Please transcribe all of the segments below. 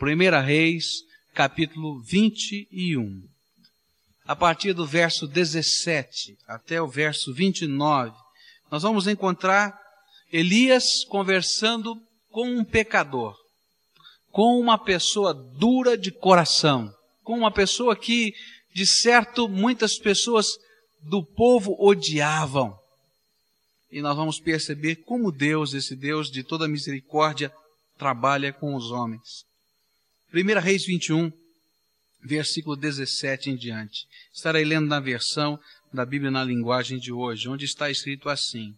1 Reis, capítulo 21. A partir do verso 17 até o verso 29, nós vamos encontrar Elias conversando com um pecador, com uma pessoa dura de coração, com uma pessoa que, de certo, muitas pessoas do povo odiavam. E nós vamos perceber como Deus, esse Deus de toda misericórdia, trabalha com os homens. 1 Reis 21, versículo 17 em diante. Estarei lendo na versão da Bíblia na linguagem de hoje, onde está escrito assim: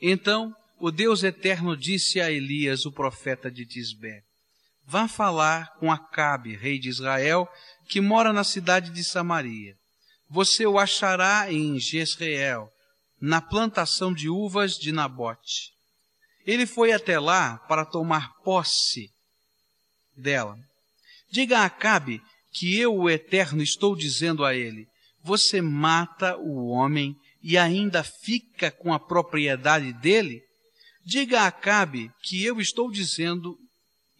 Então o Deus eterno disse a Elias, o profeta de Tisbé: Vá falar com Acabe, rei de Israel, que mora na cidade de Samaria. Você o achará em Jezreel, na plantação de uvas de Nabote. Ele foi até lá para tomar posse dela. Diga a Acabe que eu, o Eterno, estou dizendo a ele: Você mata o homem e ainda fica com a propriedade dele? Diga a Acabe que eu estou dizendo,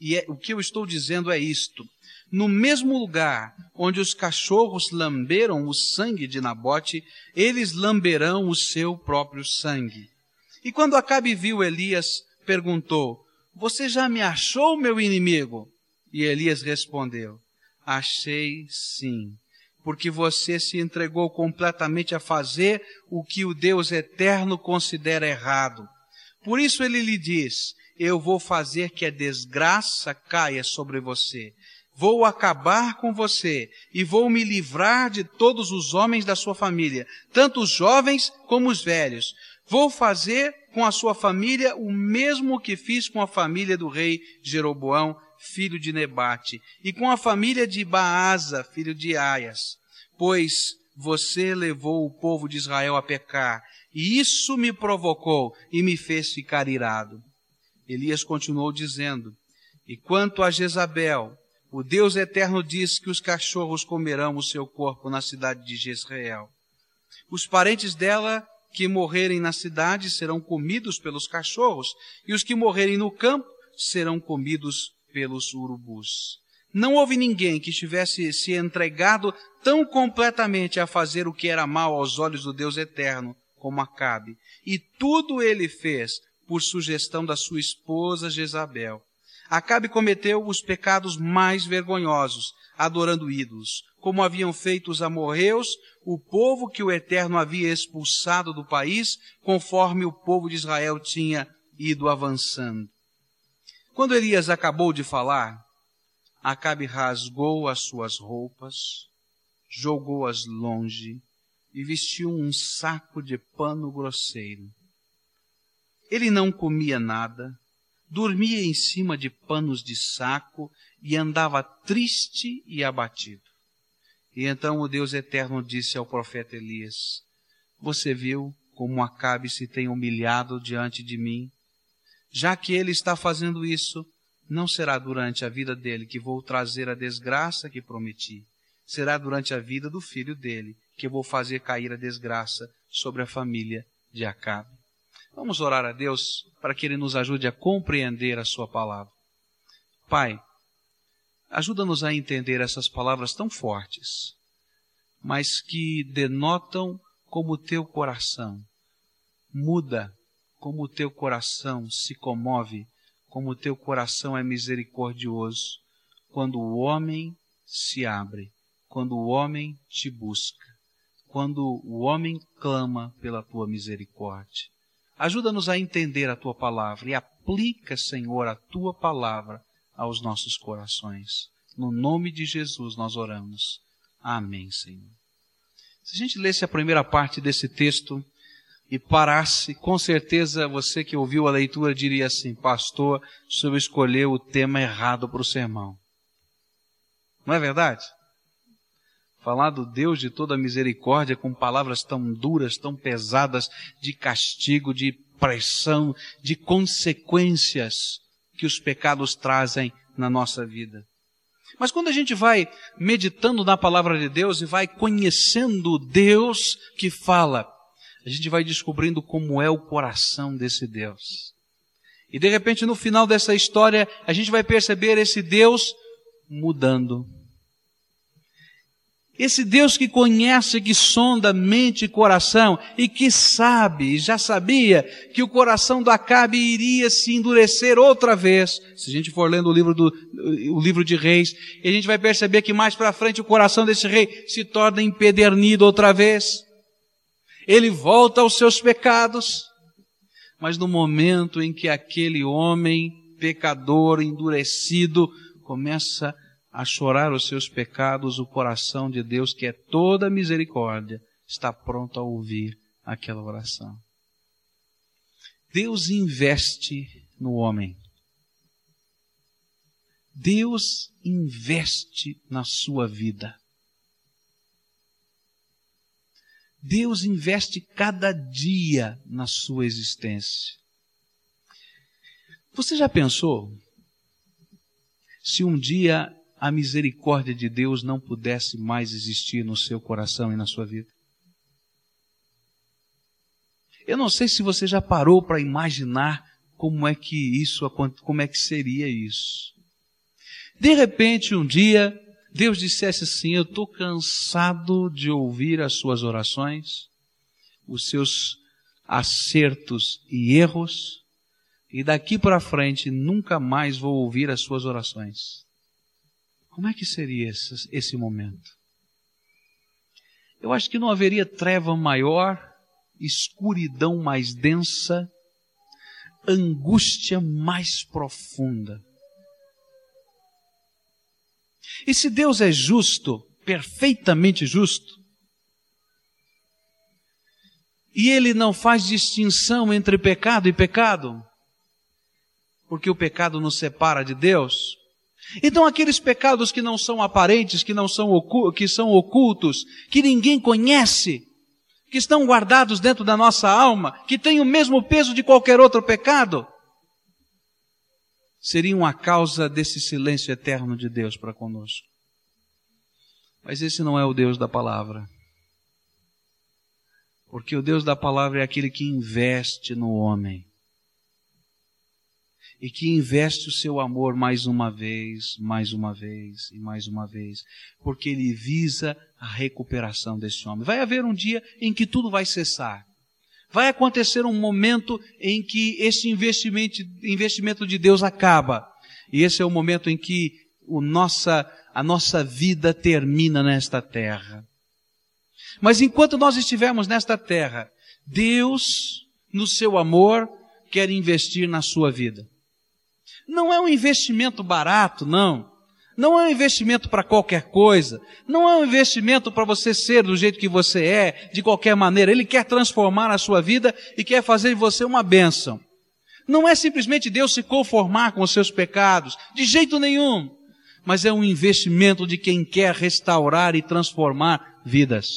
e é, o que eu estou dizendo é isto. No mesmo lugar onde os cachorros lamberam o sangue de Nabote, eles lamberão o seu próprio sangue. E quando Acabe viu Elias, perguntou: Você já me achou, meu inimigo? E Elias respondeu: Achei sim, porque você se entregou completamente a fazer o que o Deus eterno considera errado. Por isso ele lhe diz: Eu vou fazer que a desgraça caia sobre você. Vou acabar com você e vou me livrar de todos os homens da sua família, tanto os jovens como os velhos. Vou fazer com a sua família o mesmo que fiz com a família do rei Jeroboão, filho de Nebate, e com a família de Baasa, filho de Aias, pois você levou o povo de Israel a pecar, e isso me provocou e me fez ficar irado. Elias continuou dizendo: E quanto a Jezabel, o Deus eterno diz que os cachorros comerão o seu corpo na cidade de Jezreel. Os parentes dela que morrerem na cidade serão comidos pelos cachorros, e os que morrerem no campo serão comidos pelos urubus. Não houve ninguém que tivesse se entregado tão completamente a fazer o que era mal aos olhos do Deus eterno como Acabe. E tudo ele fez por sugestão da sua esposa Jezabel. Acabe cometeu os pecados mais vergonhosos, adorando ídolos, como haviam feito os amorreus, o povo que o Eterno havia expulsado do país, conforme o povo de Israel tinha ido avançando. Quando Elias acabou de falar, Acabe rasgou as suas roupas, jogou-as longe e vestiu um saco de pano grosseiro. Ele não comia nada, dormia em cima de panos de saco e andava triste e abatido. E então o Deus eterno disse ao profeta Elias: Você viu como Acabe se tem humilhado diante de mim? Já que ele está fazendo isso, não será durante a vida dele que vou trazer a desgraça que prometi. Será durante a vida do filho dele que vou fazer cair a desgraça sobre a família de Acabe. Vamos orar a Deus para que ele nos ajude a compreender a sua palavra. Pai, ajuda-nos a entender essas palavras tão fortes, mas que denotam como o teu coração muda como o teu coração se comove, como o teu coração é misericordioso, quando o homem se abre, quando o homem te busca, quando o homem clama pela tua misericórdia. Ajuda-nos a entender a tua palavra e aplica, Senhor, a tua palavra aos nossos corações. No nome de Jesus nós oramos. Amém, Senhor. Se a gente lesse a primeira parte desse texto, e parasse, com certeza você que ouviu a leitura diria assim: Pastor, o senhor escolheu o tema errado para o sermão. Não é verdade? Falar do Deus de toda misericórdia com palavras tão duras, tão pesadas, de castigo, de pressão, de consequências que os pecados trazem na nossa vida. Mas quando a gente vai meditando na palavra de Deus e vai conhecendo Deus que fala, a gente vai descobrindo como é o coração desse Deus. E de repente, no final dessa história, a gente vai perceber esse Deus mudando. Esse Deus que conhece, que sonda mente e coração e que sabe, já sabia que o coração do Acabe iria se endurecer outra vez. Se a gente for lendo o livro do o livro de Reis, a gente vai perceber que mais para frente o coração desse rei se torna empedernido outra vez. Ele volta aos seus pecados. Mas no momento em que aquele homem pecador endurecido começa a chorar os seus pecados, o coração de Deus, que é toda misericórdia, está pronto a ouvir aquela oração. Deus investe no homem. Deus investe na sua vida. Deus investe cada dia na sua existência. Você já pensou se um dia a misericórdia de Deus não pudesse mais existir no seu coração e na sua vida? Eu não sei se você já parou para imaginar como é que isso, como é que seria isso. De repente, um dia, Deus dissesse assim: Eu estou cansado de ouvir as suas orações, os seus acertos e erros, e daqui para frente nunca mais vou ouvir as suas orações. Como é que seria esse, esse momento? Eu acho que não haveria treva maior, escuridão mais densa, angústia mais profunda. E se Deus é justo, perfeitamente justo, e Ele não faz distinção entre pecado e pecado, porque o pecado nos separa de Deus, então aqueles pecados que não são aparentes, que não são que são ocultos, que ninguém conhece, que estão guardados dentro da nossa alma, que têm o mesmo peso de qualquer outro pecado, seriam a causa desse silêncio eterno de Deus para conosco. Mas esse não é o Deus da palavra. Porque o Deus da palavra é aquele que investe no homem e que investe o seu amor mais uma vez, mais uma vez e mais uma vez, porque ele visa a recuperação desse homem. Vai haver um dia em que tudo vai cessar. Vai acontecer um momento em que esse investimento, investimento de Deus acaba. E esse é o momento em que o nossa, a nossa vida termina nesta terra. Mas enquanto nós estivermos nesta terra, Deus, no seu amor, quer investir na sua vida. Não é um investimento barato, não. Não é um investimento para qualquer coisa. Não é um investimento para você ser do jeito que você é, de qualquer maneira. Ele quer transformar a sua vida e quer fazer de você uma bênção. Não é simplesmente Deus se conformar com os seus pecados, de jeito nenhum. Mas é um investimento de quem quer restaurar e transformar vidas.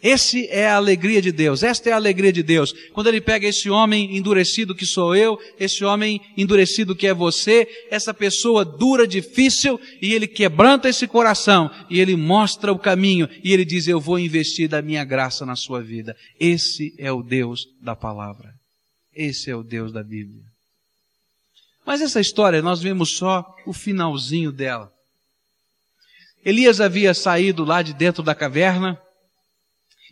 Esse é a alegria de Deus, esta é a alegria de Deus. Quando Ele pega esse homem endurecido que sou eu, esse homem endurecido que é você, essa pessoa dura, difícil, e Ele quebranta esse coração, e Ele mostra o caminho, e Ele diz, eu vou investir da minha graça na sua vida. Esse é o Deus da palavra. Esse é o Deus da Bíblia. Mas essa história, nós vemos só o finalzinho dela. Elias havia saído lá de dentro da caverna,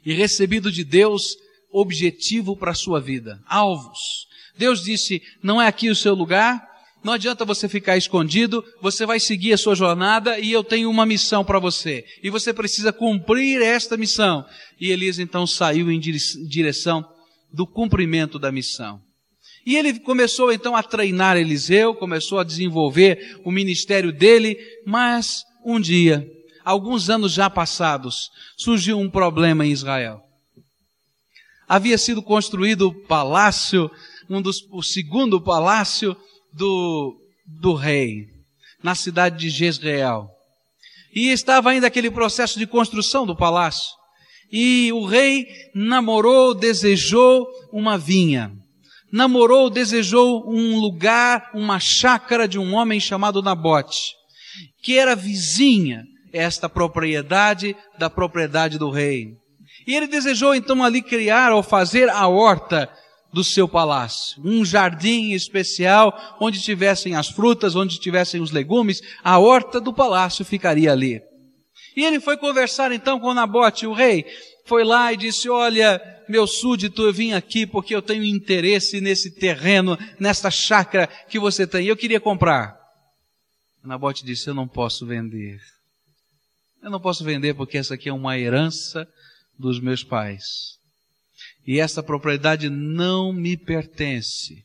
e recebido de Deus objetivo para a sua vida, alvos. Deus disse: não é aqui o seu lugar, não adianta você ficar escondido, você vai seguir a sua jornada e eu tenho uma missão para você. E você precisa cumprir esta missão. E Elias então saiu em direção do cumprimento da missão. E ele começou então a treinar Eliseu, começou a desenvolver o ministério dele, mas um dia alguns anos já passados, surgiu um problema em Israel. Havia sido construído o palácio, um dos, o segundo palácio do, do rei, na cidade de Jezreel. E estava ainda aquele processo de construção do palácio. E o rei namorou, desejou uma vinha. Namorou, desejou um lugar, uma chácara de um homem chamado Nabote, que era vizinha esta propriedade da propriedade do rei. E ele desejou então ali criar ou fazer a horta do seu palácio. Um jardim especial onde tivessem as frutas, onde tivessem os legumes, a horta do palácio ficaria ali. E ele foi conversar então com Nabote, o rei. Foi lá e disse: Olha, meu súdito, eu vim aqui porque eu tenho interesse nesse terreno, nessa chácara que você tem. Eu queria comprar. Nabote disse: Eu não posso vender. Eu não posso vender porque essa aqui é uma herança dos meus pais. E essa propriedade não me pertence.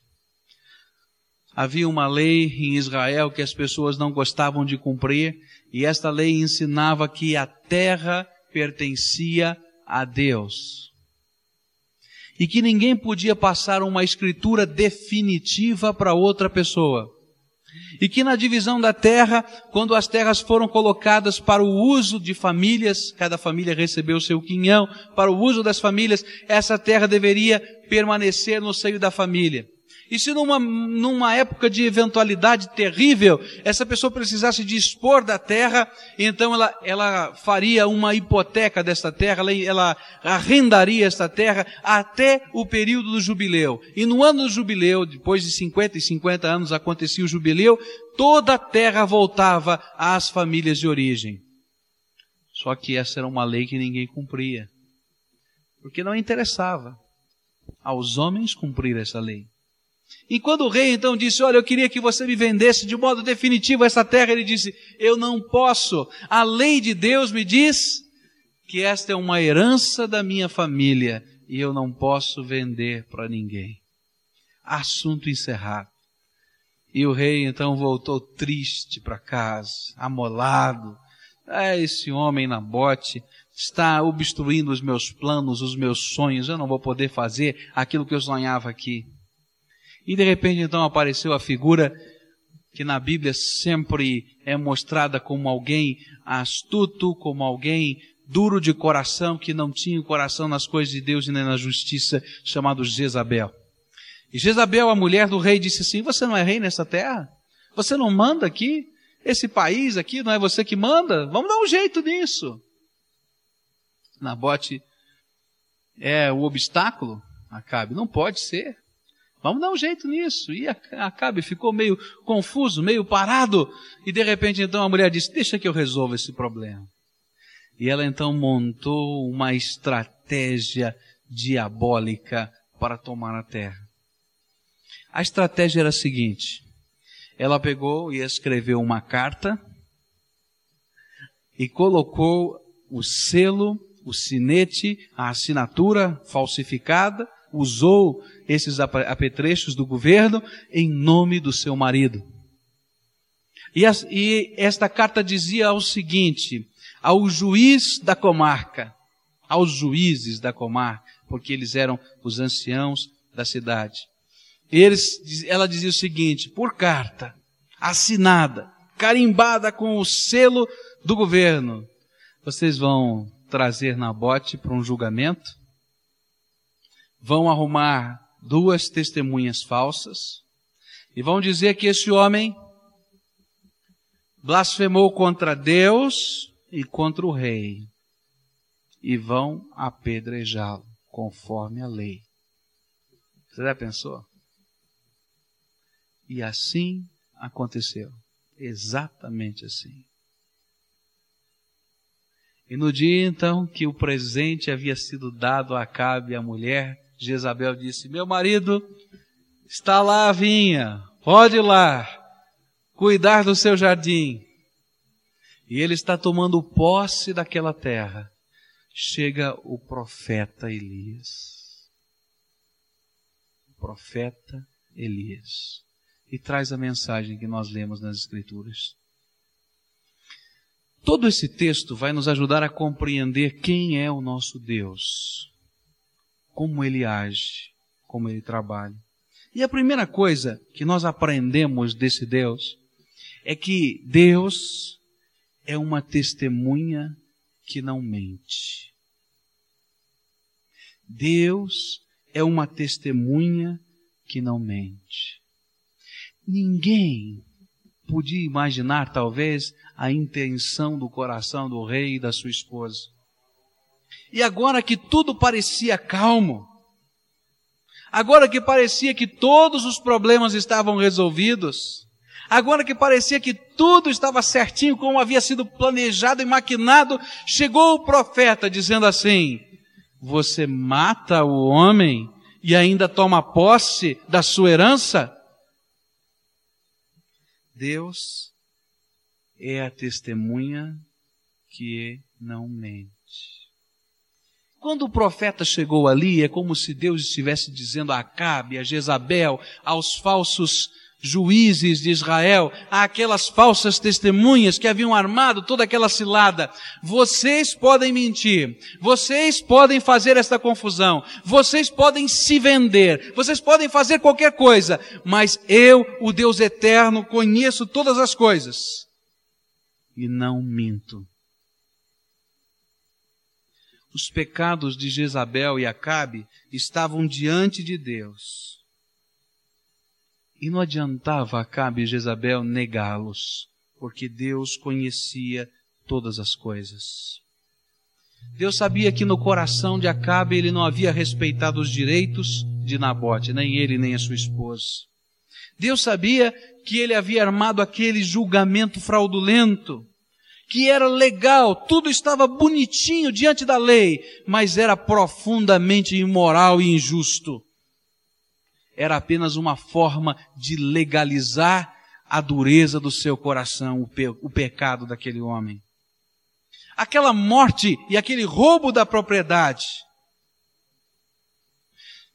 Havia uma lei em Israel que as pessoas não gostavam de cumprir, e esta lei ensinava que a terra pertencia a Deus. E que ninguém podia passar uma escritura definitiva para outra pessoa. E que na divisão da terra, quando as terras foram colocadas para o uso de famílias, cada família recebeu o seu quinhão, para o uso das famílias, essa terra deveria permanecer no seio da família. E se numa, numa época de eventualidade terrível, essa pessoa precisasse dispor da terra, então ela, ela faria uma hipoteca desta terra, ela, ela arrendaria esta terra até o período do jubileu. E no ano do jubileu, depois de 50 e 50 anos acontecia o jubileu, toda a terra voltava às famílias de origem. Só que essa era uma lei que ninguém cumpria. Porque não interessava aos homens cumprir essa lei. E quando o rei então disse: Olha, eu queria que você me vendesse de modo definitivo essa terra, ele disse: Eu não posso. A lei de Deus me diz que esta é uma herança da minha família e eu não posso vender para ninguém. Assunto encerrado. E o rei então voltou triste para casa, amolado. Ah, esse homem na bote está obstruindo os meus planos, os meus sonhos. Eu não vou poder fazer aquilo que eu sonhava aqui. E de repente então apareceu a figura que na Bíblia sempre é mostrada como alguém astuto, como alguém duro de coração, que não tinha o coração nas coisas de Deus e nem na justiça, chamado Jezabel. E Jezabel, a mulher do rei, disse assim: Você não é rei nessa terra? Você não manda aqui? Esse país aqui não é você que manda? Vamos dar um jeito nisso. Nabote é o obstáculo? Acabe. Não pode ser. Vamos dar um jeito nisso. E Acabe ficou meio confuso, meio parado. E de repente então a mulher disse: Deixa que eu resolva esse problema. E ela então montou uma estratégia diabólica para tomar a terra. A estratégia era a seguinte: ela pegou e escreveu uma carta e colocou o selo, o sinete, a assinatura falsificada usou esses apetrechos do governo em nome do seu marido. E, as, e esta carta dizia o seguinte, ao juiz da comarca, aos juízes da comarca, porque eles eram os anciãos da cidade. Eles, ela dizia o seguinte, por carta, assinada, carimbada com o selo do governo, vocês vão trazer Nabote para um julgamento vão arrumar duas testemunhas falsas e vão dizer que esse homem blasfemou contra Deus e contra o rei e vão apedrejá-lo conforme a lei. Você já pensou? E assim aconteceu. Exatamente assim. E no dia então que o presente havia sido dado a Acabe, a mulher, Jezabel disse: Meu marido está lá a vinha, pode ir lá, cuidar do seu jardim. E ele está tomando posse daquela terra. Chega o profeta Elias. O profeta Elias. E traz a mensagem que nós lemos nas Escrituras. Todo esse texto vai nos ajudar a compreender quem é o nosso Deus como ele age, como ele trabalha. E a primeira coisa que nós aprendemos desse Deus é que Deus é uma testemunha que não mente. Deus é uma testemunha que não mente. Ninguém podia imaginar, talvez, a intenção do coração do rei e da sua esposa. E agora que tudo parecia calmo, Agora que parecia que todos os problemas estavam resolvidos, agora que parecia que tudo estava certinho como havia sido planejado e maquinado, chegou o profeta dizendo assim: Você mata o homem e ainda toma posse da sua herança? Deus é a testemunha que não mente. Quando o profeta chegou ali, é como se Deus estivesse dizendo a Acabe, a Jezabel, aos falsos juízes de Israel, àquelas falsas testemunhas que haviam armado toda aquela cilada. Vocês podem mentir, vocês podem fazer esta confusão, vocês podem se vender, vocês podem fazer qualquer coisa, mas eu, o Deus eterno, conheço todas as coisas e não minto. Os pecados de Jezabel e Acabe estavam diante de Deus e não adiantava Acabe e Jezabel negá-los, porque Deus conhecia todas as coisas. Deus sabia que no coração de Acabe ele não havia respeitado os direitos de Nabote, nem ele nem a sua esposa. Deus sabia que ele havia armado aquele julgamento fraudulento, que era legal, tudo estava bonitinho diante da lei, mas era profundamente imoral e injusto era apenas uma forma de legalizar a dureza do seu coração, o, pe o pecado daquele homem. Aquela morte e aquele roubo da propriedade.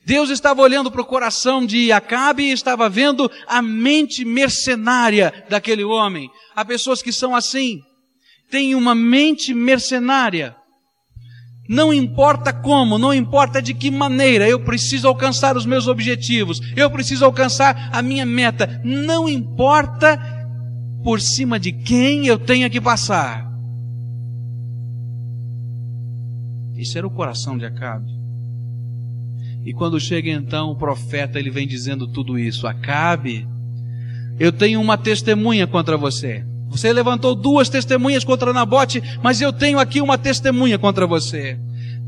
Deus estava olhando para o coração de Acabe e estava vendo a mente mercenária daquele homem. Há pessoas que são assim, têm uma mente mercenária. Não importa como, não importa de que maneira, eu preciso alcançar os meus objetivos, eu preciso alcançar a minha meta. Não importa por cima de quem eu tenha que passar. Esse era o coração de Acabe. E quando chega então o profeta, ele vem dizendo tudo isso: Acabe, eu tenho uma testemunha contra você. Você levantou duas testemunhas contra Nabote, mas eu tenho aqui uma testemunha contra você.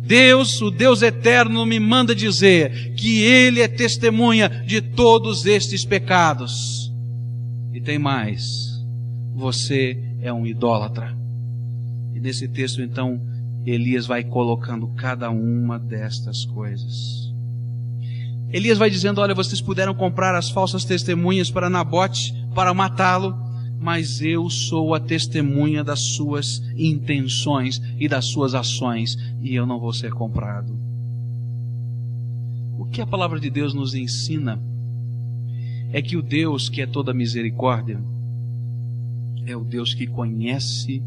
Deus, o Deus eterno, me manda dizer que Ele é testemunha de todos estes pecados. E tem mais. Você é um idólatra. E nesse texto, então, Elias vai colocando cada uma destas coisas. Elias vai dizendo: Olha, vocês puderam comprar as falsas testemunhas para Nabote, para matá-lo mas eu sou a testemunha das suas intenções e das suas ações, e eu não vou ser comprado. O que a palavra de Deus nos ensina é que o Deus que é toda misericórdia é o Deus que conhece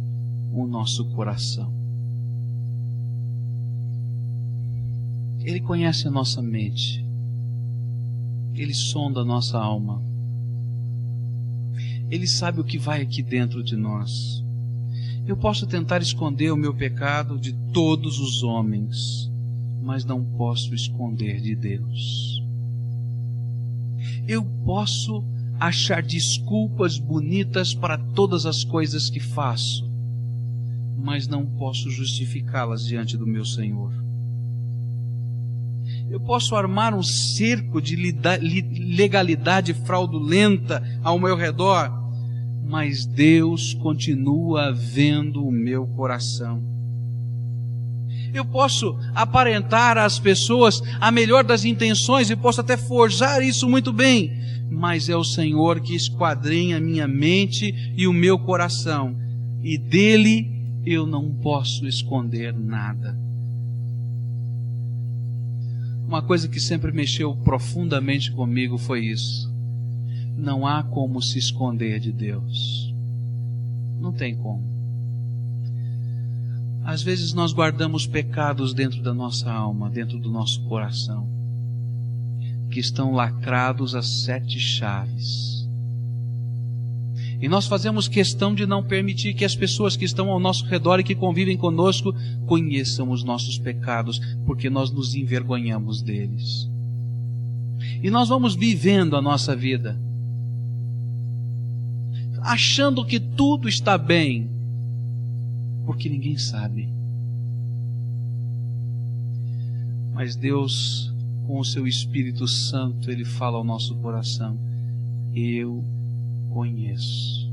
o nosso coração. Ele conhece a nossa mente. Ele sonda a nossa alma. Ele sabe o que vai aqui dentro de nós. Eu posso tentar esconder o meu pecado de todos os homens, mas não posso esconder de Deus. Eu posso achar desculpas bonitas para todas as coisas que faço, mas não posso justificá-las diante do meu Senhor. Eu posso armar um cerco de legalidade fraudulenta ao meu redor, mas Deus continua vendo o meu coração. Eu posso aparentar às pessoas a melhor das intenções e posso até forjar isso muito bem, mas é o Senhor que esquadrinha minha mente e o meu coração, e dele eu não posso esconder nada. Uma coisa que sempre mexeu profundamente comigo foi isso não há como se esconder de Deus. Não tem como. Às vezes nós guardamos pecados dentro da nossa alma, dentro do nosso coração, que estão lacrados a sete chaves. E nós fazemos questão de não permitir que as pessoas que estão ao nosso redor e que convivem conosco conheçam os nossos pecados, porque nós nos envergonhamos deles. E nós vamos vivendo a nossa vida achando que tudo está bem, porque ninguém sabe. Mas Deus com o seu Espírito Santo, ele fala ao nosso coração: Eu conheço.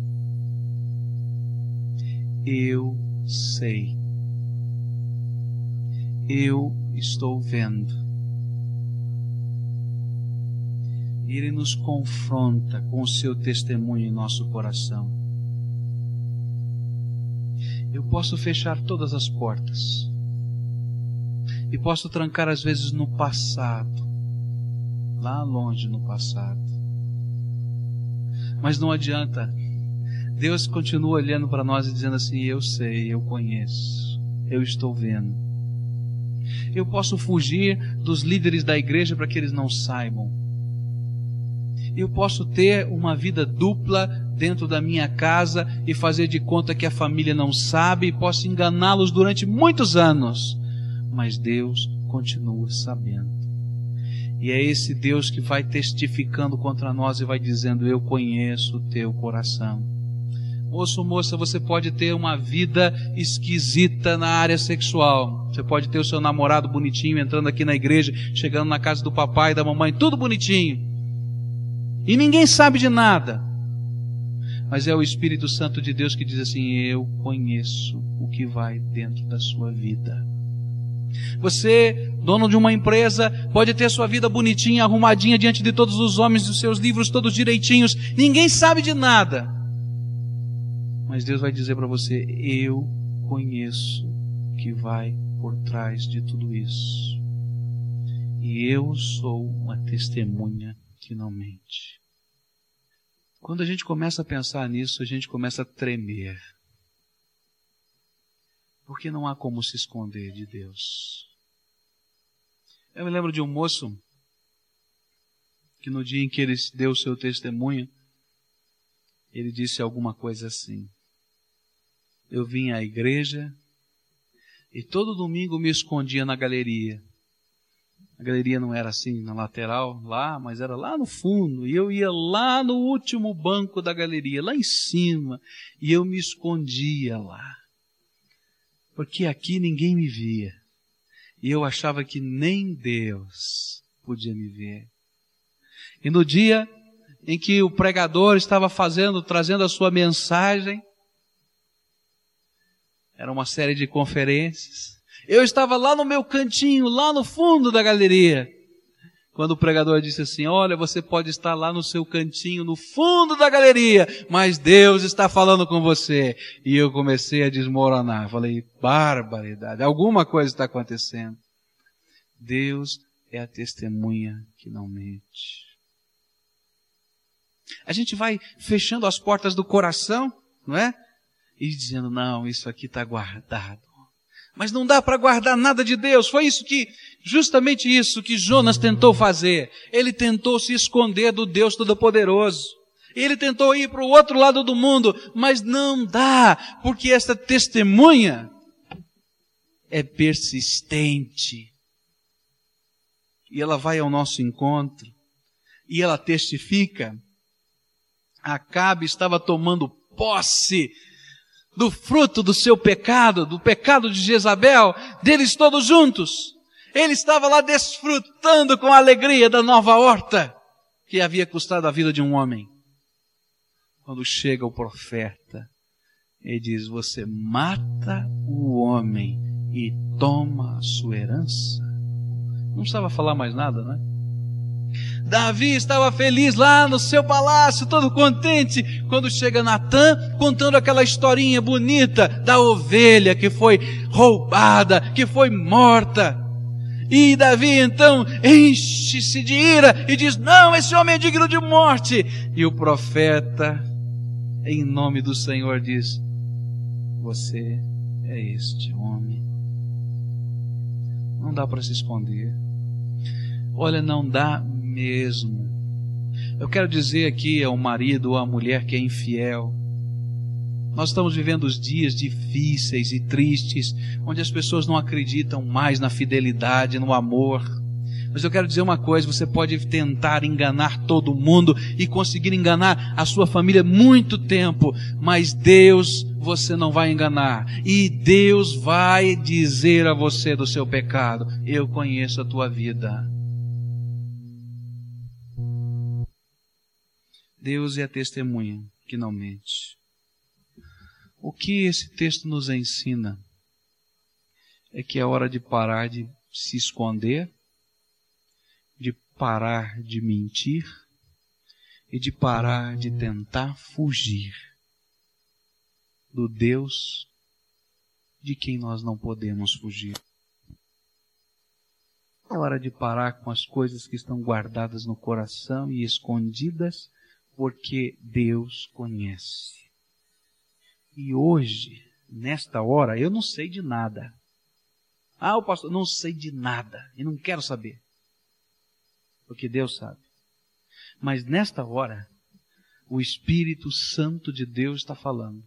Eu sei. Eu estou vendo. Ele nos confronta com o seu testemunho em nosso coração. Eu posso fechar todas as portas e posso trancar às vezes no passado, lá longe no passado. Mas não adianta. Deus continua olhando para nós e dizendo assim: Eu sei, eu conheço, eu estou vendo. Eu posso fugir dos líderes da igreja para que eles não saibam. Eu posso ter uma vida dupla dentro da minha casa e fazer de conta que a família não sabe e posso enganá-los durante muitos anos mas Deus continua sabendo. E é esse Deus que vai testificando contra nós e vai dizendo: Eu conheço o teu coração. Moço, moça, você pode ter uma vida esquisita na área sexual. Você pode ter o seu namorado bonitinho entrando aqui na igreja, chegando na casa do papai e da mamãe, tudo bonitinho. E ninguém sabe de nada. Mas é o Espírito Santo de Deus que diz assim: Eu conheço o que vai dentro da sua vida. Você, dono de uma empresa, pode ter sua vida bonitinha, arrumadinha diante de todos os homens, os seus livros todos direitinhos. Ninguém sabe de nada. Mas Deus vai dizer para você: Eu conheço que vai por trás de tudo isso. E eu sou uma testemunha que não mente. Quando a gente começa a pensar nisso, a gente começa a tremer. Porque não há como se esconder de Deus. Eu me lembro de um moço que no dia em que ele deu o seu testemunho, ele disse alguma coisa assim: Eu vim à igreja e todo domingo me escondia na galeria. A galeria não era assim na lateral, lá, mas era lá no fundo. E eu ia lá no último banco da galeria, lá em cima, e eu me escondia lá porque aqui ninguém me via. E eu achava que nem Deus podia me ver. E no dia em que o pregador estava fazendo, trazendo a sua mensagem, era uma série de conferências. Eu estava lá no meu cantinho, lá no fundo da galeria, quando o pregador disse assim: Olha, você pode estar lá no seu cantinho, no fundo da galeria, mas Deus está falando com você. E eu comecei a desmoronar. Falei: Barbaridade, alguma coisa está acontecendo. Deus é a testemunha que não mente. A gente vai fechando as portas do coração, não é? E dizendo: Não, isso aqui está guardado. Mas não dá para guardar nada de Deus. Foi isso que, justamente isso que Jonas tentou fazer. Ele tentou se esconder do Deus Todo-Poderoso. Ele tentou ir para o outro lado do mundo, mas não dá, porque essa testemunha é persistente. E ela vai ao nosso encontro, e ela testifica. Acabe estava tomando posse do fruto do seu pecado, do pecado de Jezabel, deles todos juntos. Ele estava lá desfrutando com alegria da nova horta que havia custado a vida de um homem. Quando chega o profeta, ele diz: Você mata o homem e toma a sua herança. Não precisava falar mais nada, não é? Davi estava feliz lá no seu palácio, todo contente, quando chega Natã contando aquela historinha bonita da ovelha que foi roubada, que foi morta. E Davi então enche-se de ira e diz: Não, esse homem é digno de morte. E o profeta, em nome do Senhor, diz: Você é este homem. Não dá para se esconder. Olha, não dá mesmo. Eu quero dizer aqui ao marido ou à mulher que é infiel. Nós estamos vivendo os dias difíceis e tristes, onde as pessoas não acreditam mais na fidelidade, no amor. Mas eu quero dizer uma coisa: você pode tentar enganar todo mundo e conseguir enganar a sua família muito tempo, mas Deus você não vai enganar. E Deus vai dizer a você do seu pecado: Eu conheço a tua vida. Deus é a testemunha que não mente. O que esse texto nos ensina é que é hora de parar de se esconder, de parar de mentir e de parar de tentar fugir do Deus de quem nós não podemos fugir. É hora de parar com as coisas que estão guardadas no coração e escondidas, porque Deus conhece. E hoje, nesta hora, eu não sei de nada. Ah, o pastor, não sei de nada e não quero saber. Porque Deus sabe. Mas nesta hora, o Espírito Santo de Deus está falando.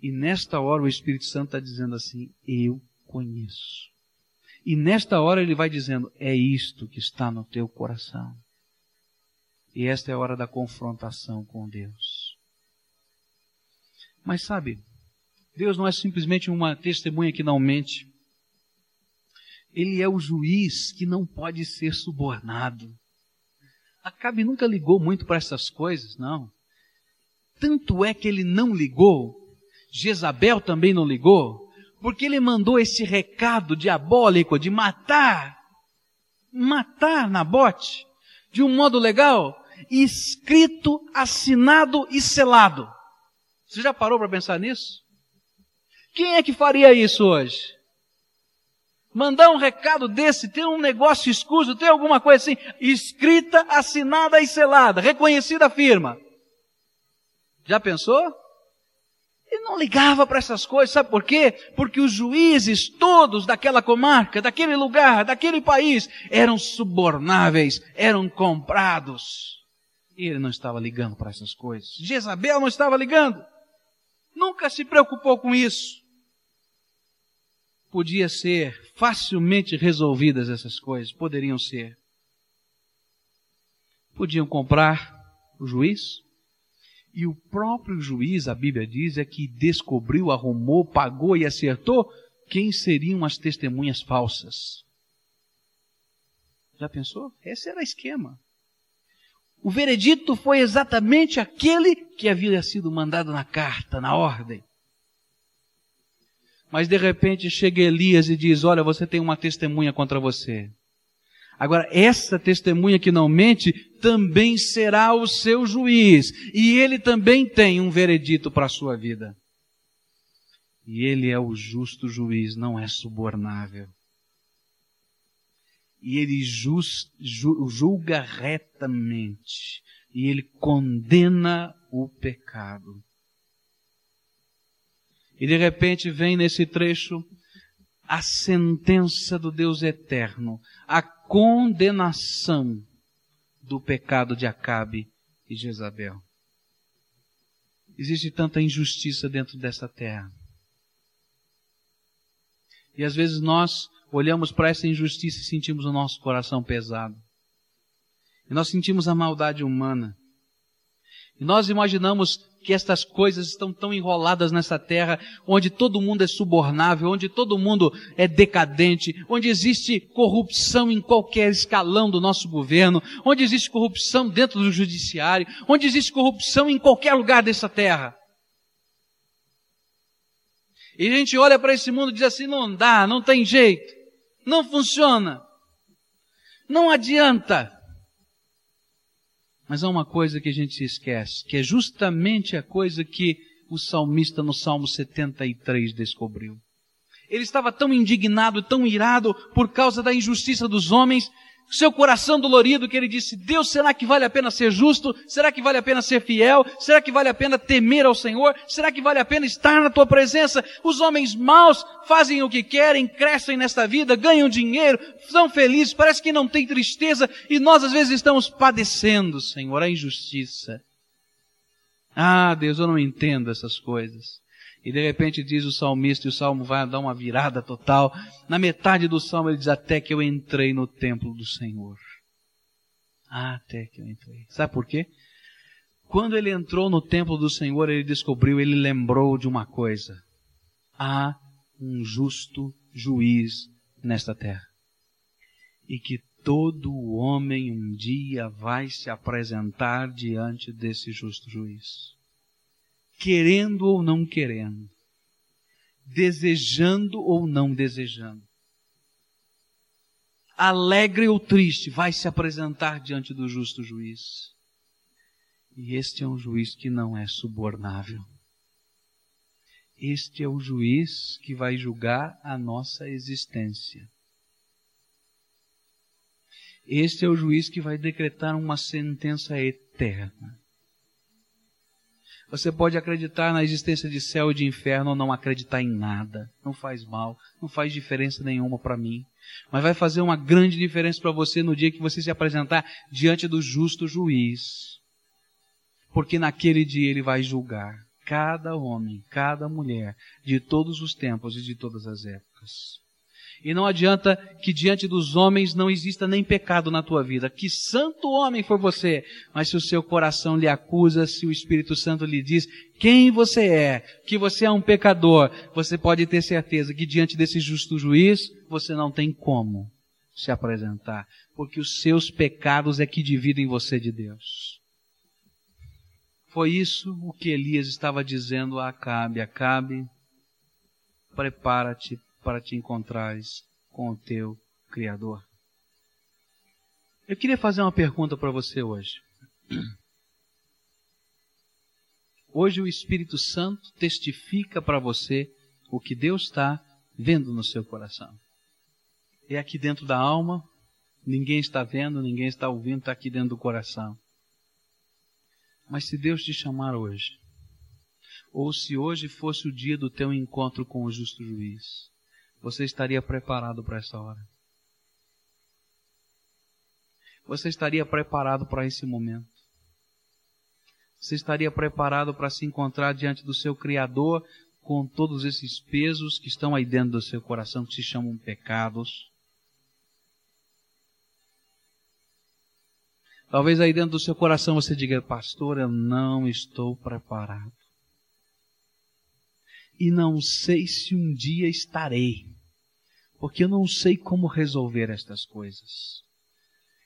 E nesta hora o Espírito Santo está dizendo assim: Eu conheço. E nesta hora ele vai dizendo: É isto que está no teu coração. E esta é a hora da confrontação com Deus. Mas sabe, Deus não é simplesmente uma testemunha que não mente. Ele é o juiz que não pode ser subornado. Acabe nunca ligou muito para essas coisas, não. Tanto é que ele não ligou, Jezabel também não ligou, porque ele mandou esse recado diabólico de matar, matar Nabote, de um modo legal, escrito, assinado e selado. Você já parou para pensar nisso? Quem é que faria isso hoje? Mandar um recado desse, ter um negócio escuso, ter alguma coisa assim, escrita, assinada e selada, reconhecida a firma. Já pensou? Ele não ligava para essas coisas, sabe por quê? Porque os juízes todos daquela comarca, daquele lugar, daquele país, eram subornáveis, eram comprados. Ele não estava ligando para essas coisas. Jezabel não estava ligando. Nunca se preocupou com isso. Podia ser facilmente resolvidas essas coisas, poderiam ser. Podiam comprar o juiz, e o próprio juiz, a Bíblia diz, é que descobriu, arrumou, pagou e acertou quem seriam as testemunhas falsas. Já pensou? Esse era o esquema. O veredito foi exatamente aquele que havia sido mandado na carta, na ordem. Mas de repente chega Elias e diz: Olha, você tem uma testemunha contra você. Agora, essa testemunha que não mente também será o seu juiz, e ele também tem um veredito para a sua vida. E ele é o justo juiz, não é subornável. E ele just, julga retamente, e ele condena o pecado. E de repente vem nesse trecho a sentença do Deus eterno, a condenação do pecado de Acabe e Jezabel. Existe tanta injustiça dentro dessa terra. E às vezes nós olhamos para essa injustiça e sentimos o nosso coração pesado. E nós sentimos a maldade humana. E nós imaginamos que estas coisas estão tão enroladas nessa terra, onde todo mundo é subornável, onde todo mundo é decadente, onde existe corrupção em qualquer escalão do nosso governo, onde existe corrupção dentro do judiciário, onde existe corrupção em qualquer lugar dessa terra. E a gente olha para esse mundo e diz assim: não dá, não tem jeito, não funciona, não adianta. Mas há uma coisa que a gente se esquece, que é justamente a coisa que o salmista no Salmo 73 descobriu. Ele estava tão indignado, tão irado por causa da injustiça dos homens, seu coração dolorido, que ele disse: Deus, será que vale a pena ser justo? Será que vale a pena ser fiel? Será que vale a pena temer ao Senhor? Será que vale a pena estar na tua presença? Os homens maus fazem o que querem, crescem nesta vida, ganham dinheiro, são felizes, parece que não tem tristeza, e nós às vezes estamos padecendo, Senhor, a injustiça. Ah, Deus, eu não entendo essas coisas. E de repente diz o salmista, e o salmo vai dar uma virada total. Na metade do salmo ele diz: Até que eu entrei no templo do Senhor. Até que eu entrei. Sabe por quê? Quando ele entrou no templo do Senhor, ele descobriu, ele lembrou de uma coisa: há um justo juiz nesta terra. E que todo homem um dia vai se apresentar diante desse justo juiz. Querendo ou não querendo. Desejando ou não desejando. Alegre ou triste, vai se apresentar diante do justo juiz. E este é um juiz que não é subornável. Este é o juiz que vai julgar a nossa existência. Este é o juiz que vai decretar uma sentença eterna. Você pode acreditar na existência de céu e de inferno ou não acreditar em nada. Não faz mal, não faz diferença nenhuma para mim. Mas vai fazer uma grande diferença para você no dia que você se apresentar diante do justo juiz. Porque naquele dia ele vai julgar cada homem, cada mulher, de todos os tempos e de todas as épocas. E não adianta que diante dos homens não exista nem pecado na tua vida. Que santo homem foi você. Mas se o seu coração lhe acusa, se o Espírito Santo lhe diz quem você é, que você é um pecador, você pode ter certeza que diante desse justo juiz, você não tem como se apresentar. Porque os seus pecados é que dividem você de Deus. Foi isso o que Elias estava dizendo a Acabe. Acabe, prepara-te para te encontrares com o teu Criador. Eu queria fazer uma pergunta para você hoje. Hoje o Espírito Santo testifica para você o que Deus está vendo no seu coração. É aqui dentro da alma, ninguém está vendo, ninguém está ouvindo, está aqui dentro do coração. Mas se Deus te chamar hoje, ou se hoje fosse o dia do teu encontro com o justo juiz, você estaria preparado para essa hora? Você estaria preparado para esse momento? Você estaria preparado para se encontrar diante do seu Criador com todos esses pesos que estão aí dentro do seu coração, que se chamam pecados? Talvez aí dentro do seu coração você diga, pastor, eu não estou preparado. E não sei se um dia estarei, porque eu não sei como resolver estas coisas.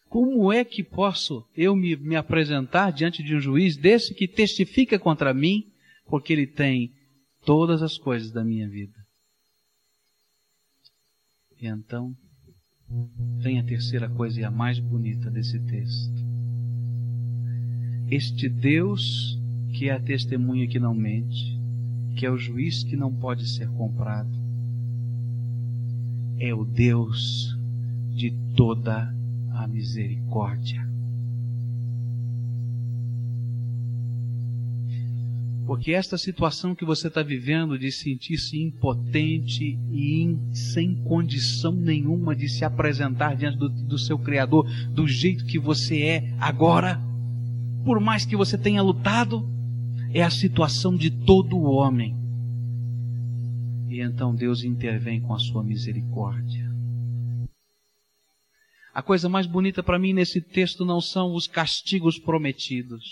Como é que posso eu me, me apresentar diante de um juiz desse que testifica contra mim, porque ele tem todas as coisas da minha vida? E então, vem a terceira coisa e a mais bonita desse texto este Deus que é a testemunha que não mente, que é o juiz que não pode ser comprado, é o Deus de toda a misericórdia. Porque esta situação que você está vivendo de sentir-se impotente e in, sem condição nenhuma de se apresentar diante do, do seu Criador do jeito que você é agora, por mais que você tenha lutado, é a situação de todo homem. E então Deus intervém com a sua misericórdia. A coisa mais bonita para mim nesse texto não são os castigos prometidos.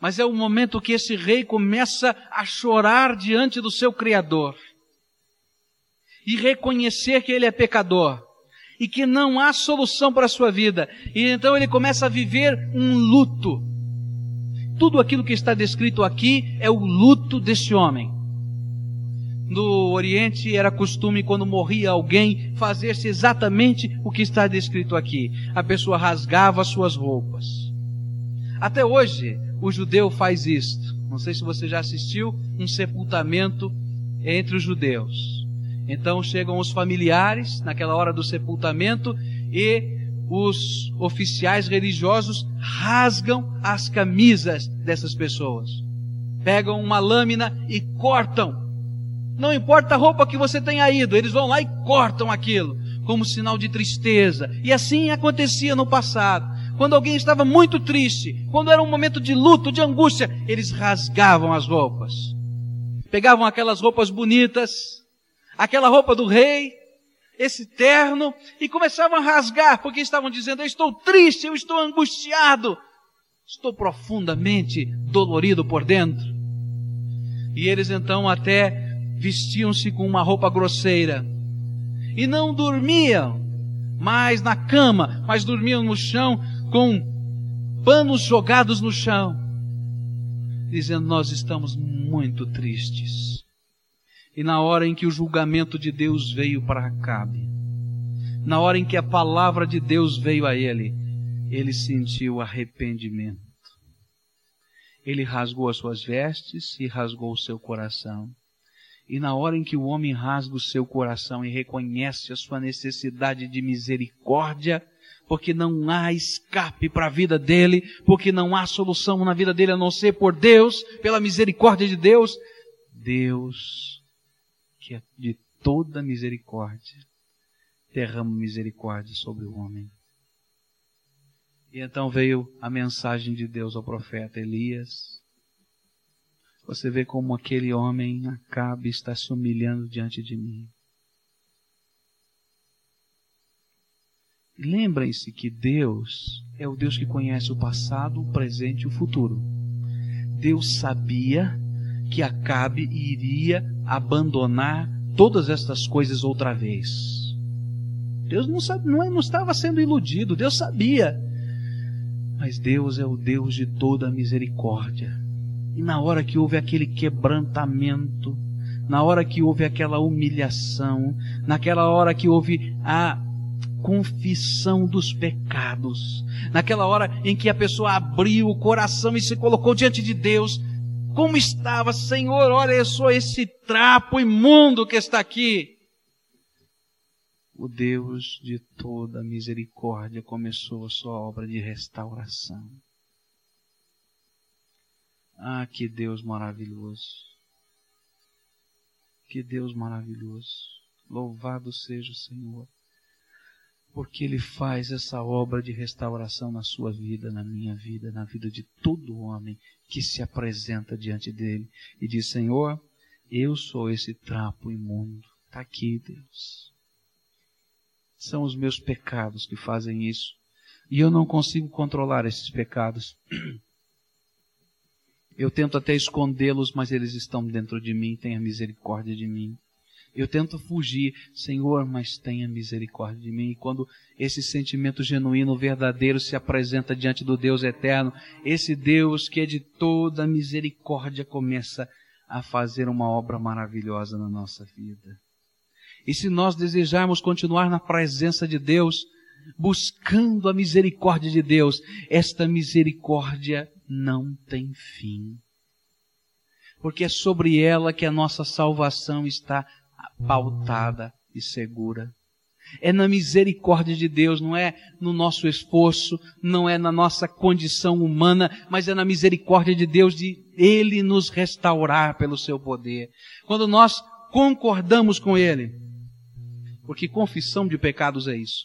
Mas é o momento que esse rei começa a chorar diante do seu Criador e reconhecer que ele é pecador e que não há solução para a sua vida. E então ele começa a viver um luto. Tudo aquilo que está descrito aqui é o luto desse homem. No Oriente era costume, quando morria alguém, fazer-se exatamente o que está descrito aqui. A pessoa rasgava suas roupas. Até hoje, o judeu faz isto. Não sei se você já assistiu um sepultamento entre os judeus. Então chegam os familiares naquela hora do sepultamento e os oficiais religiosos rasgam as camisas dessas pessoas. Pegam uma lâmina e cortam. Não importa a roupa que você tenha ido, eles vão lá e cortam aquilo como sinal de tristeza. E assim acontecia no passado. Quando alguém estava muito triste, quando era um momento de luto, de angústia, eles rasgavam as roupas. Pegavam aquelas roupas bonitas, aquela roupa do rei, esse terno, e começavam a rasgar, porque estavam dizendo: Eu estou triste, eu estou angustiado, estou profundamente dolorido por dentro. E eles então até vestiam-se com uma roupa grosseira, e não dormiam mais na cama, mas dormiam no chão com panos jogados no chão, dizendo: Nós estamos muito tristes. E na hora em que o julgamento de Deus veio para Acabe, na hora em que a palavra de Deus veio a ele, ele sentiu arrependimento. Ele rasgou as suas vestes e rasgou o seu coração. E na hora em que o homem rasga o seu coração e reconhece a sua necessidade de misericórdia, porque não há escape para a vida dele, porque não há solução na vida dele a não ser por Deus, pela misericórdia de Deus, Deus, que é de toda misericórdia, derrama misericórdia sobre o homem. E então veio a mensagem de Deus ao profeta Elias. Você vê como aquele homem acaba está se humilhando diante de mim. Lembrem-se que Deus é o Deus que conhece o passado, o presente e o futuro. Deus sabia que Acabe iria abandonar todas estas coisas outra vez. Deus não, sabe, não, é, não estava sendo iludido, Deus sabia mas Deus é o Deus de toda misericórdia. E na hora que houve aquele quebrantamento, na hora que houve aquela humilhação, naquela hora que houve a confissão dos pecados, naquela hora em que a pessoa abriu o coração e se colocou diante de Deus, como estava, Senhor, olha sou esse trapo imundo que está aqui o Deus de toda misericórdia começou a sua obra de restauração. Ah, que Deus maravilhoso! Que Deus maravilhoso! Louvado seja o Senhor, porque Ele faz essa obra de restauração na sua vida, na minha vida, na vida de todo homem que se apresenta diante dele e diz: Senhor, eu sou esse trapo imundo. Está aqui, Deus. São os meus pecados que fazem isso. E eu não consigo controlar esses pecados. Eu tento até escondê-los, mas eles estão dentro de mim. Tenha misericórdia de mim. Eu tento fugir, Senhor, mas tenha misericórdia de mim. E quando esse sentimento genuíno, verdadeiro, se apresenta diante do Deus eterno, esse Deus que é de toda misericórdia começa a fazer uma obra maravilhosa na nossa vida. E se nós desejarmos continuar na presença de Deus, buscando a misericórdia de Deus, esta misericórdia não tem fim. Porque é sobre ela que a nossa salvação está pautada e segura. É na misericórdia de Deus, não é no nosso esforço, não é na nossa condição humana, mas é na misericórdia de Deus de Ele nos restaurar pelo seu poder. Quando nós concordamos com Ele, porque confissão de pecados é isso.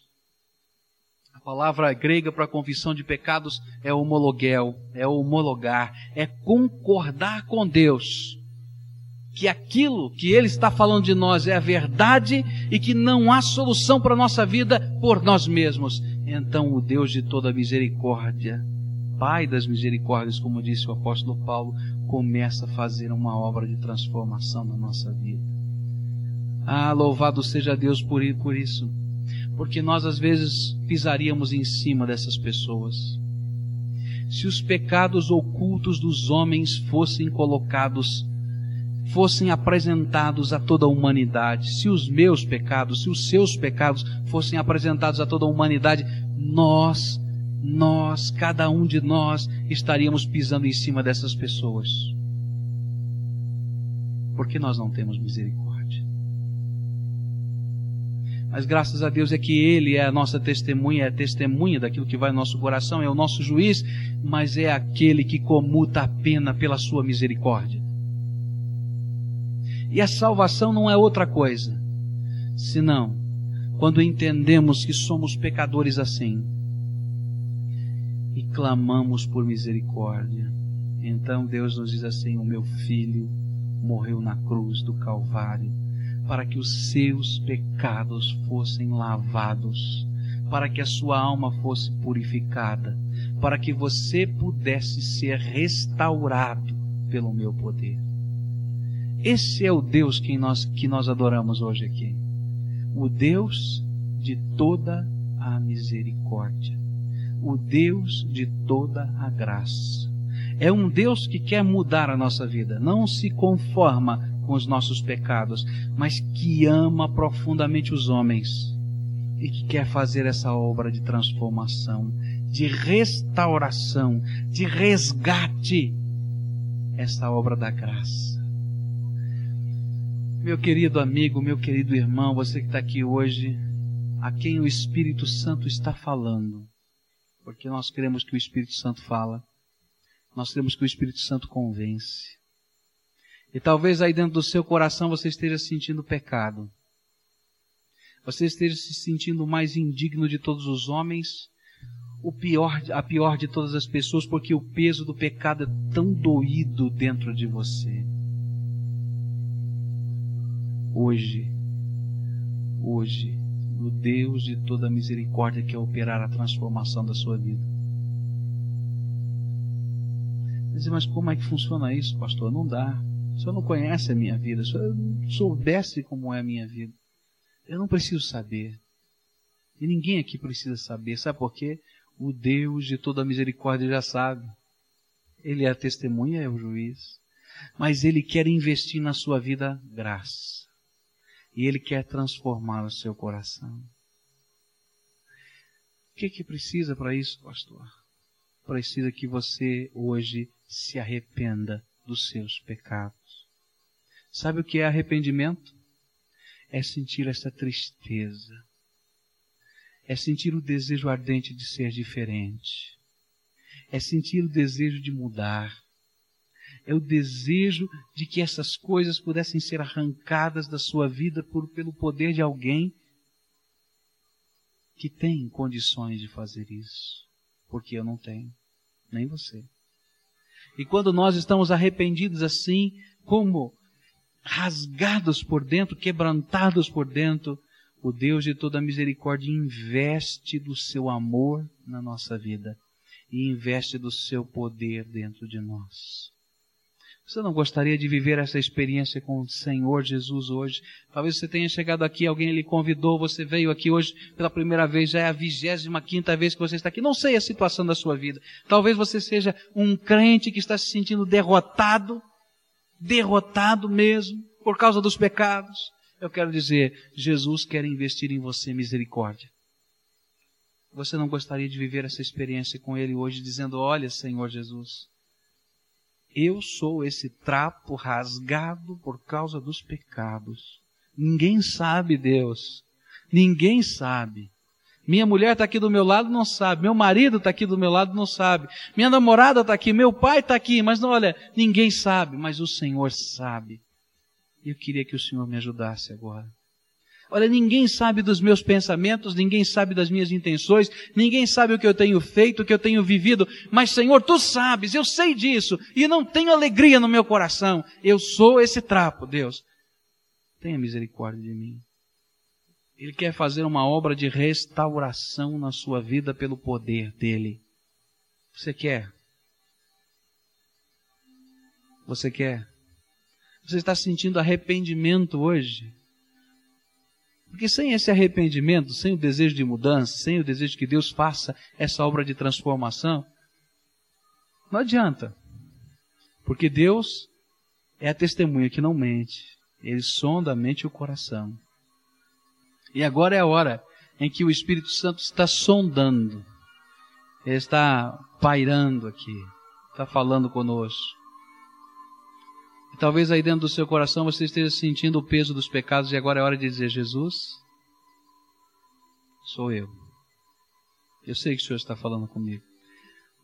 A palavra grega para confissão de pecados é homologuel, é homologar, é concordar com Deus. Que aquilo que Ele está falando de nós é a verdade e que não há solução para a nossa vida por nós mesmos. Então o Deus de toda misericórdia, Pai das misericórdias, como disse o apóstolo Paulo, começa a fazer uma obra de transformação na nossa vida. Ah, louvado seja Deus por, isso. Porque nós às vezes pisaríamos em cima dessas pessoas. Se os pecados ocultos dos homens fossem colocados, fossem apresentados a toda a humanidade, se os meus pecados, se os seus pecados fossem apresentados a toda a humanidade, nós, nós, cada um de nós, estaríamos pisando em cima dessas pessoas. Porque nós não temos misericórdia. Mas graças a Deus é que Ele é a nossa testemunha, é a testemunha daquilo que vai no nosso coração, é o nosso juiz, mas é aquele que comuta a pena pela sua misericórdia. E a salvação não é outra coisa, senão quando entendemos que somos pecadores assim e clamamos por misericórdia. Então Deus nos diz assim: O meu filho morreu na cruz do Calvário para que os seus pecados fossem lavados, para que a sua alma fosse purificada, para que você pudesse ser restaurado pelo meu poder. Esse é o Deus que nós, que nós adoramos hoje aqui. O Deus de toda a misericórdia, o Deus de toda a graça. É um Deus que quer mudar a nossa vida, não se conforma com os nossos pecados, mas que ama profundamente os homens e que quer fazer essa obra de transformação, de restauração, de resgate, essa obra da graça. Meu querido amigo, meu querido irmão, você que está aqui hoje, a quem o Espírito Santo está falando, porque nós queremos que o Espírito Santo fala, nós queremos que o Espírito Santo convence. E talvez aí dentro do seu coração você esteja sentindo pecado. Você esteja se sentindo mais indigno de todos os homens, o pior, a pior de todas as pessoas, porque o peso do pecado é tão doído dentro de você. Hoje, hoje, o Deus de toda misericórdia quer operar a transformação da sua vida. mas como é que funciona isso, pastor? Não dá. O senhor não conhece a minha vida. Se eu soubesse como é a minha vida, eu não preciso saber. E ninguém aqui precisa saber. Sabe por quê? O Deus de toda misericórdia já sabe. Ele é a testemunha, é o juiz. Mas ele quer investir na sua vida graça. E ele quer transformar o seu coração. O que que precisa para isso, pastor? Precisa que você hoje se arrependa dos seus pecados. Sabe o que é arrependimento? É sentir essa tristeza. É sentir o desejo ardente de ser diferente. É sentir o desejo de mudar. É o desejo de que essas coisas pudessem ser arrancadas da sua vida por, pelo poder de alguém que tem condições de fazer isso. Porque eu não tenho, nem você. E quando nós estamos arrependidos assim, como rasgados por dentro, quebrantados por dentro, o Deus de toda misericórdia investe do seu amor na nossa vida e investe do seu poder dentro de nós. Você não gostaria de viver essa experiência com o Senhor Jesus hoje? Talvez você tenha chegado aqui, alguém lhe convidou, você veio aqui hoje pela primeira vez, já é a vigésima quinta vez que você está aqui. Não sei a situação da sua vida. Talvez você seja um crente que está se sentindo derrotado, derrotado mesmo, por causa dos pecados. Eu quero dizer, Jesus quer investir em você misericórdia. Você não gostaria de viver essa experiência com Ele hoje, dizendo: Olha, Senhor Jesus, eu sou esse trapo rasgado por causa dos pecados. Ninguém sabe, Deus. Ninguém sabe. Minha mulher está aqui do meu lado, não sabe. Meu marido está aqui do meu lado, não sabe. Minha namorada está aqui, meu pai está aqui, mas não, olha, ninguém sabe, mas o Senhor sabe. Eu queria que o Senhor me ajudasse agora. Olha, ninguém sabe dos meus pensamentos, ninguém sabe das minhas intenções, ninguém sabe o que eu tenho feito, o que eu tenho vivido, mas Senhor, tu sabes, eu sei disso, e não tenho alegria no meu coração. Eu sou esse trapo, Deus. Tenha misericórdia de mim. Ele quer fazer uma obra de restauração na sua vida pelo poder dele. Você quer? Você quer? Você está sentindo arrependimento hoje? Porque sem esse arrependimento, sem o desejo de mudança, sem o desejo que Deus faça essa obra de transformação, não adianta. Porque Deus é a testemunha que não mente. Ele sonda a mente e o coração. E agora é a hora em que o Espírito Santo está sondando. Ele está pairando aqui. Está falando conosco. Talvez aí dentro do seu coração você esteja sentindo o peso dos pecados e agora é hora de dizer: Jesus, sou eu. Eu sei que o Senhor está falando comigo.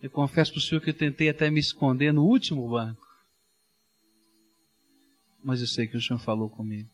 Eu confesso para o Senhor que eu tentei até me esconder no último banco. Mas eu sei que o Senhor falou comigo.